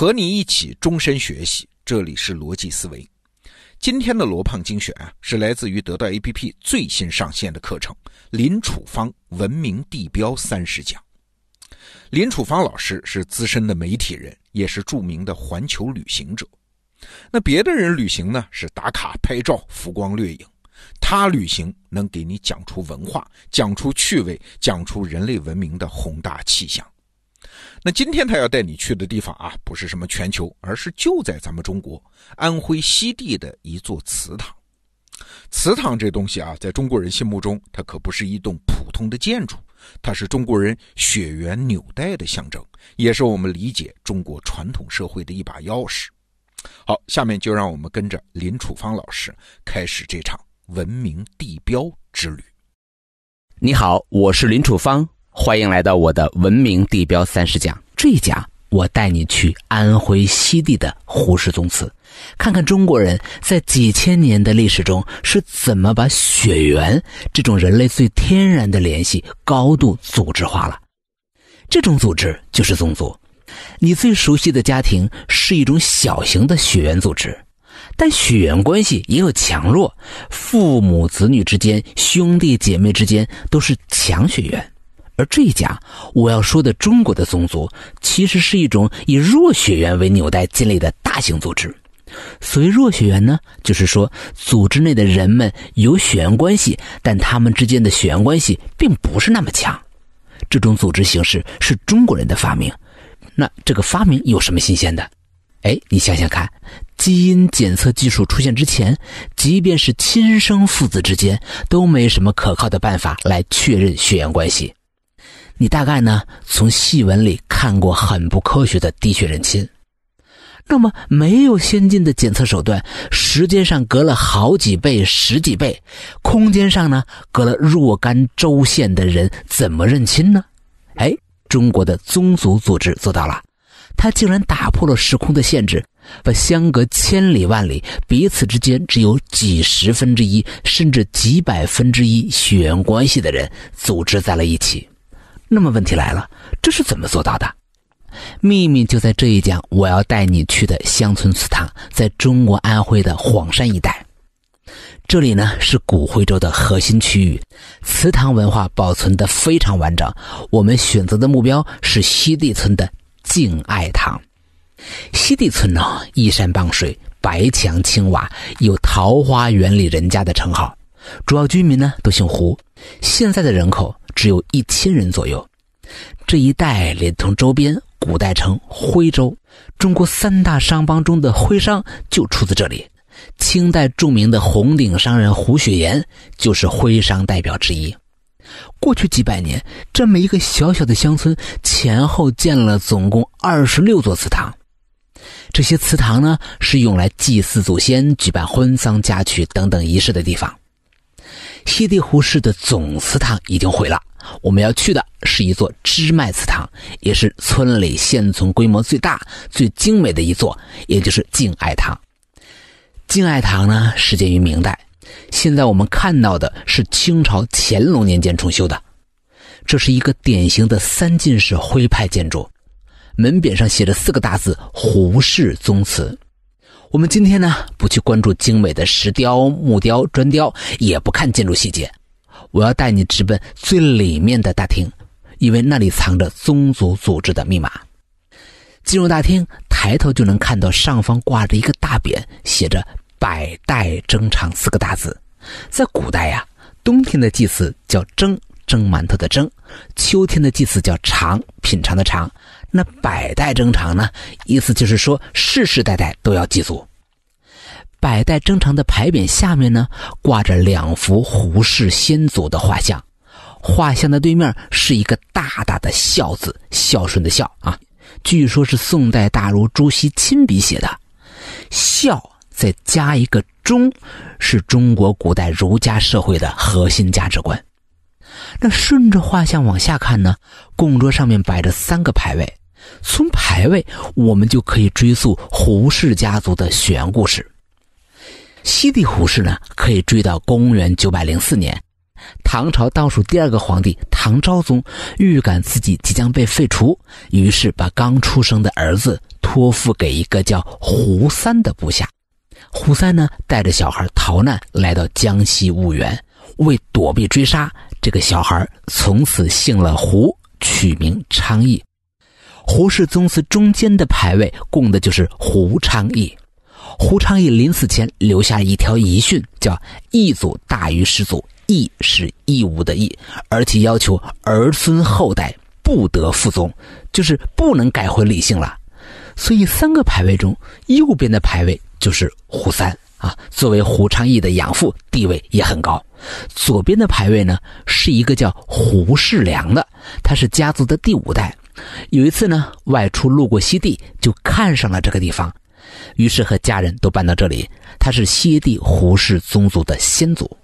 和你一起终身学习，这里是逻辑思维。今天的罗胖精选啊，是来自于得到 APP 最新上线的课程《林楚芳文明地标三十讲》。林楚芳老师是资深的媒体人，也是著名的环球旅行者。那别的人旅行呢，是打卡拍照、浮光掠影；他旅行能给你讲出文化，讲出趣味，讲出人类文明的宏大气象。那今天他要带你去的地方啊，不是什么全球，而是就在咱们中国安徽西递的一座祠堂。祠堂这东西啊，在中国人心目中，它可不是一栋普通的建筑，它是中国人血缘纽带的象征，也是我们理解中国传统社会的一把钥匙。好，下面就让我们跟着林楚芳老师开始这场文明地标之旅。你好，我是林楚芳。欢迎来到我的文明地标三十讲。这一讲，我带你去安徽西递的胡氏宗祠，看看中国人在几千年的历史中是怎么把血缘这种人类最天然的联系高度组织化了。这种组织就是宗族。你最熟悉的家庭是一种小型的血缘组织，但血缘关系也有强弱，父母子女之间、兄弟姐妹之间都是强血缘。而这一家我要说的中国的宗族，其实是一种以弱血缘为纽带建立的大型组织。所谓弱血缘呢，就是说组织内的人们有血缘关系，但他们之间的血缘关系并不是那么强。这种组织形式是中国人的发明。那这个发明有什么新鲜的？哎，你想想看，基因检测技术出现之前，即便是亲生父子之间，都没什么可靠的办法来确认血缘关系。你大概呢从戏文里看过很不科学的滴血认亲，那么没有先进的检测手段，时间上隔了好几倍、十几倍，空间上呢隔了若干州县的人怎么认亲呢？哎，中国的宗族组织做到了，他竟然打破了时空的限制，把相隔千里万里、彼此之间只有几十分之一甚至几百分之一血缘关系的人组织在了一起。那么问题来了，这是怎么做到的？秘密就在这一讲，我要带你去的乡村祠堂，在中国安徽的黄山一带。这里呢是古徽州的核心区域，祠堂文化保存的非常完整。我们选择的目标是西递村的敬爱堂。西递村呢依山傍水，白墙青瓦，有“桃花源里人家”的称号。主要居民呢都姓胡，现在的人口。只有一千人左右，这一带连同周边，古代称徽州。中国三大商帮中的徽商就出自这里。清代著名的红顶商人胡雪岩就是徽商代表之一。过去几百年，这么一个小小的乡村，前后建了总共二十六座祠堂。这些祠堂呢，是用来祭祀祖先、举办婚丧嫁娶等等仪式的地方。西递胡氏的总祠堂已经毁了，我们要去的是一座支脉祠堂，也是村里现存规模最大、最精美的一座，也就是敬爱堂。敬爱堂呢，始建于明代，现在我们看到的是清朝乾隆年间重修的。这是一个典型的三进式徽派建筑，门匾上写着四个大字“胡氏宗祠”。我们今天呢，不去关注精美的石雕、木雕、砖雕，也不看建筑细节，我要带你直奔最里面的大厅，因为那里藏着宗族组织的密码。进入大厅，抬头就能看到上方挂着一个大匾，写着“百代蒸肠”四个大字。在古代呀，冬天的祭祀叫蒸，蒸馒头的蒸；秋天的祭祀叫尝，品尝的尝。那百代征长呢？意思就是说，世世代代都要祭祖。百代征长的牌匾下面呢，挂着两幅胡氏先祖的画像，画像的对面是一个大大的孝字，孝顺的孝啊。据说是宋代大儒朱熹亲笔写的。孝再加一个忠，是中国古代儒家社会的核心价值观。那顺着画像往下看呢，供桌上面摆着三个牌位。从牌位，我们就可以追溯胡氏家族的血缘故事。西递胡氏呢，可以追到公元九百零四年，唐朝倒数第二个皇帝唐昭宗预感自己即将被废除，于是把刚出生的儿子托付给一个叫胡三的部下。胡三呢，带着小孩逃难来到江西婺源，为躲避追杀，这个小孩从此姓了胡，取名昌义。胡氏宗祠中间的牌位供的就是胡昌义。胡昌义临死前留下一条遗训，叫“义祖大于始祖”，义是义务的义，而且要求儿孙后代不得复宗，就是不能改回李姓了。所以三个牌位中，右边的牌位就是胡三啊，作为胡昌义的养父，地位也很高。左边的牌位呢，是一个叫胡世良的，他是家族的第五代。有一次呢，外出路过西地，就看上了这个地方，于是和家人都搬到这里。他是西地胡氏宗族的先祖。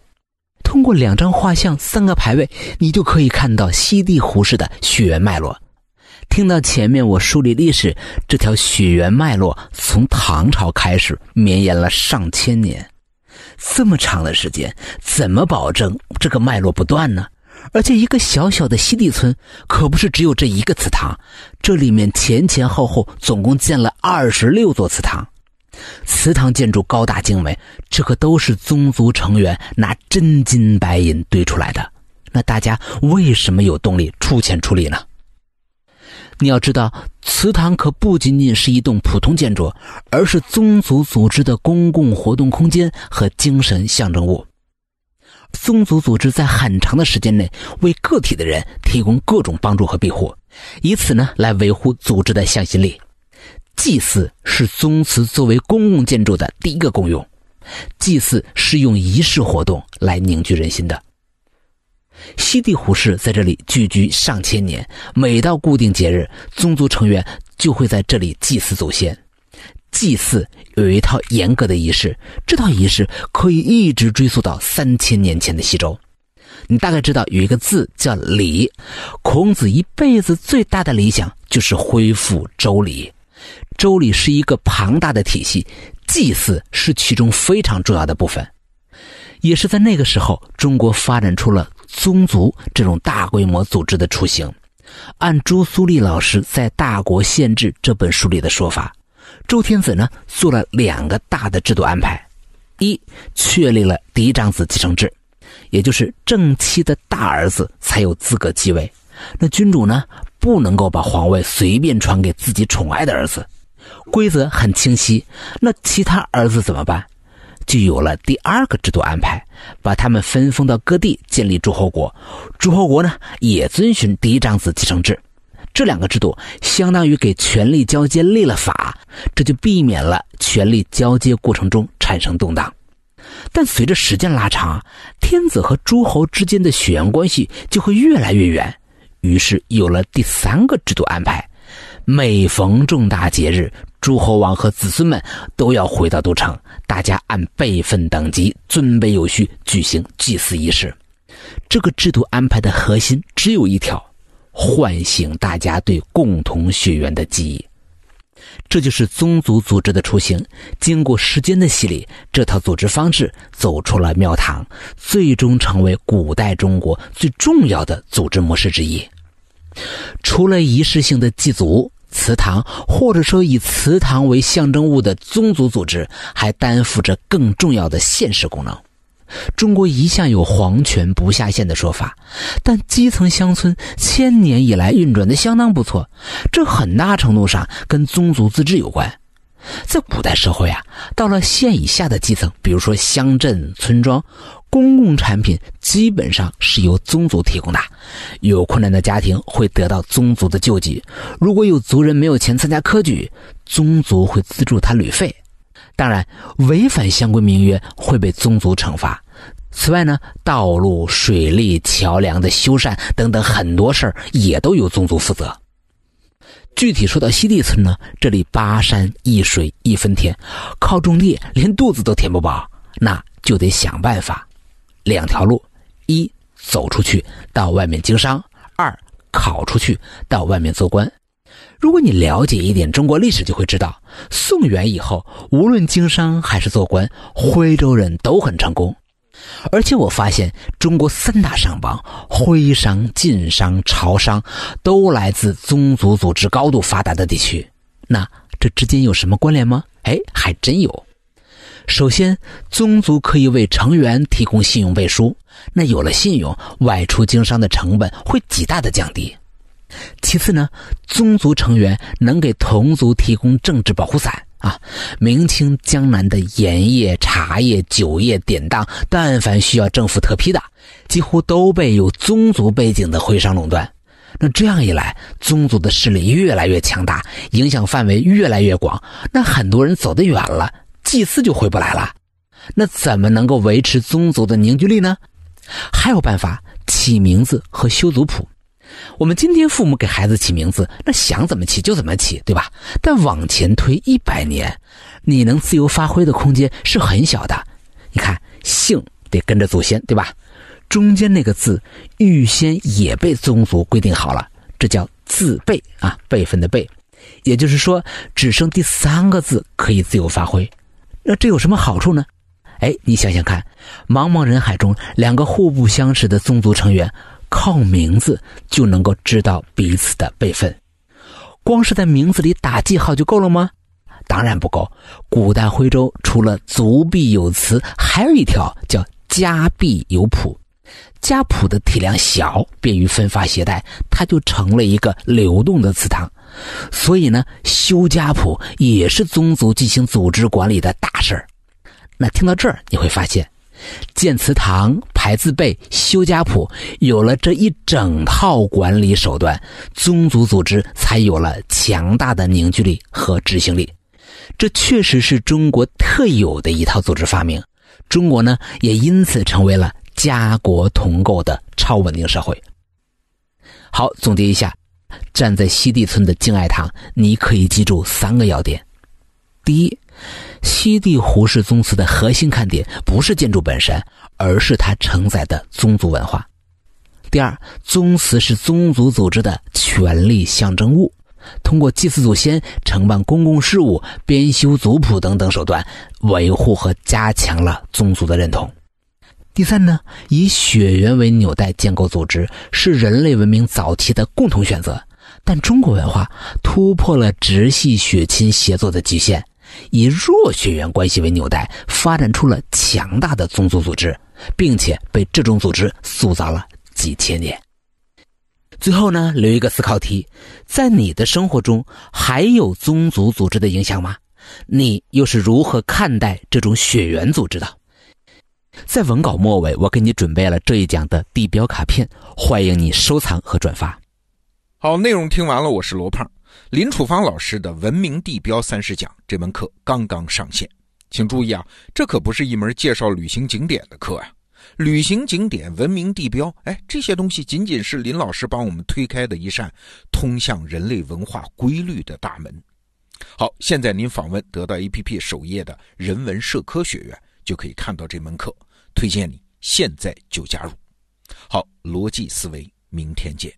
通过两张画像、三个牌位，你就可以看到西地胡氏的血缘脉络。听到前面我梳理历史，这条血缘脉络从唐朝开始绵延了上千年，这么长的时间，怎么保证这个脉络不断呢？而且一个小小的西地村，可不是只有这一个祠堂，这里面前前后后总共建了二十六座祠堂，祠堂建筑高大精美，这可都是宗族成员拿真金白银堆出来的。那大家为什么有动力出钱出力呢？你要知道，祠堂可不仅仅是一栋普通建筑，而是宗族组织的公共活动空间和精神象征物。宗族组织在很长的时间内为个体的人提供各种帮助和庇护，以此呢来维护组织的向心力。祭祀是宗祠作为公共建筑的第一个功用，祭祀是用仪式活动来凝聚人心的。西地胡氏在这里聚居上千年，每到固定节日，宗族成员就会在这里祭祀祖先。祭祀有一套严格的仪式，这套仪式可以一直追溯到三千年前的西周。你大概知道有一个字叫“礼”，孔子一辈子最大的理想就是恢复周礼。周礼是一个庞大的体系，祭祀是其中非常重要的部分。也是在那个时候，中国发展出了宗族这种大规模组织的雏形。按朱苏丽老师在《大国宪制》这本书里的说法。周天子呢做了两个大的制度安排：一，确立了嫡长子继承制，也就是正妻的大儿子才有资格继位。那君主呢不能够把皇位随便传给自己宠爱的儿子，规则很清晰。那其他儿子怎么办？就有了第二个制度安排，把他们分封到各地，建立诸侯国。诸侯国呢也遵循嫡长子继承制。这两个制度相当于给权力交接立了法，这就避免了权力交接过程中产生动荡。但随着时间拉长，天子和诸侯之间的血缘关系就会越来越远，于是有了第三个制度安排：每逢重大节日，诸侯王和子孙们都要回到都城，大家按辈分等级尊卑有序举行祭祀仪式。这个制度安排的核心只有一条。唤醒大家对共同血缘的记忆，这就是宗族组织的雏形。经过时间的洗礼，这套组织方式走出了庙堂，最终成为古代中国最重要的组织模式之一。除了仪式性的祭祖、祠堂，或者说以祠堂为象征物的宗族组织，还担负着更重要的现实功能。中国一向有皇权不下县的说法，但基层乡村千年以来运转的相当不错，这很大程度上跟宗族自治有关。在古代社会啊，到了县以下的基层，比如说乡镇、村庄，公共产品基本上是由宗族提供的。有困难的家庭会得到宗族的救济，如果有族人没有钱参加科举，宗族会资助他旅费。当然，违反相关名约会被宗族惩罚。此外呢，道路、水利、桥梁的修缮等等很多事儿也都由宗族负责。具体说到西地村呢，这里八山一水一分田，靠种地连肚子都填不饱，那就得想办法。两条路：一走出去到外面经商；二考出去到外面做官。如果你了解一点中国历史，就会知道，宋元以后，无论经商还是做官，徽州人都很成功。而且我发现，中国三大商帮——徽商、晋商、朝商，都来自宗族组织高度发达的地区。那这之间有什么关联吗？哎，还真有。首先，宗族可以为成员提供信用背书，那有了信用，外出经商的成本会极大的降低。其次呢，宗族成员能给同族提供政治保护伞啊。明清江南的盐业、茶叶、酒业典当，但凡需要政府特批的，几乎都被有宗族背景的徽商垄断。那这样一来，宗族的势力越来越强大，影响范围越来越广。那很多人走得远了，祭祀就回不来了。那怎么能够维持宗族的凝聚力呢？还有办法，起名字和修族谱。我们今天父母给孩子起名字，那想怎么起就怎么起，对吧？但往前推一百年，你能自由发挥的空间是很小的。你看，姓得跟着祖先，对吧？中间那个字预先也被宗族规定好了，这叫字辈啊，辈分的辈。也就是说，只剩第三个字可以自由发挥。那这有什么好处呢？哎，你想想看，茫茫人海中，两个互不相识的宗族成员。靠名字就能够知道彼此的辈分，光是在名字里打记号就够了吗？当然不够。古代徽州除了族必有词，还有一条叫家必有谱。家谱的体量小，便于分发携带，它就成了一个流动的祠堂。所以呢，修家谱也是宗族进行组织管理的大事儿。那听到这儿，你会发现。建祠堂、排字辈、修家谱，有了这一整套管理手段，宗族组织才有了强大的凝聚力和执行力。这确实是中国特有的一套组织发明。中国呢，也因此成为了家国同构的超稳定社会。好，总结一下，站在西递村的敬爱堂，你可以记住三个要点：第一。西递胡氏宗祠的核心看点不是建筑本身，而是它承载的宗族文化。第二，宗祠是宗族组织的权力象征物，通过祭祀祖先、承办公共事务、编修族谱等等手段，维护和加强了宗族的认同。第三呢，以血缘为纽带建构组织，是人类文明早期的共同选择，但中国文化突破了直系血亲协作的极限。以弱血缘关系为纽带，发展出了强大的宗族组织，并且被这种组织塑造了几千年。最后呢，留一个思考题：在你的生活中，还有宗族组织的影响吗？你又是如何看待这种血缘组织的？在文稿末尾，我给你准备了这一讲的地标卡片，欢迎你收藏和转发。好，内容听完了，我是罗胖。林楚芳老师的《文明地标三十讲》这门课刚刚上线，请注意啊，这可不是一门介绍旅行景点的课啊！旅行景点、文明地标，哎，这些东西仅仅是林老师帮我们推开的一扇通向人类文化规律的大门。好，现在您访问得到 APP 首页的人文社科学院，就可以看到这门课，推荐你现在就加入。好，逻辑思维，明天见。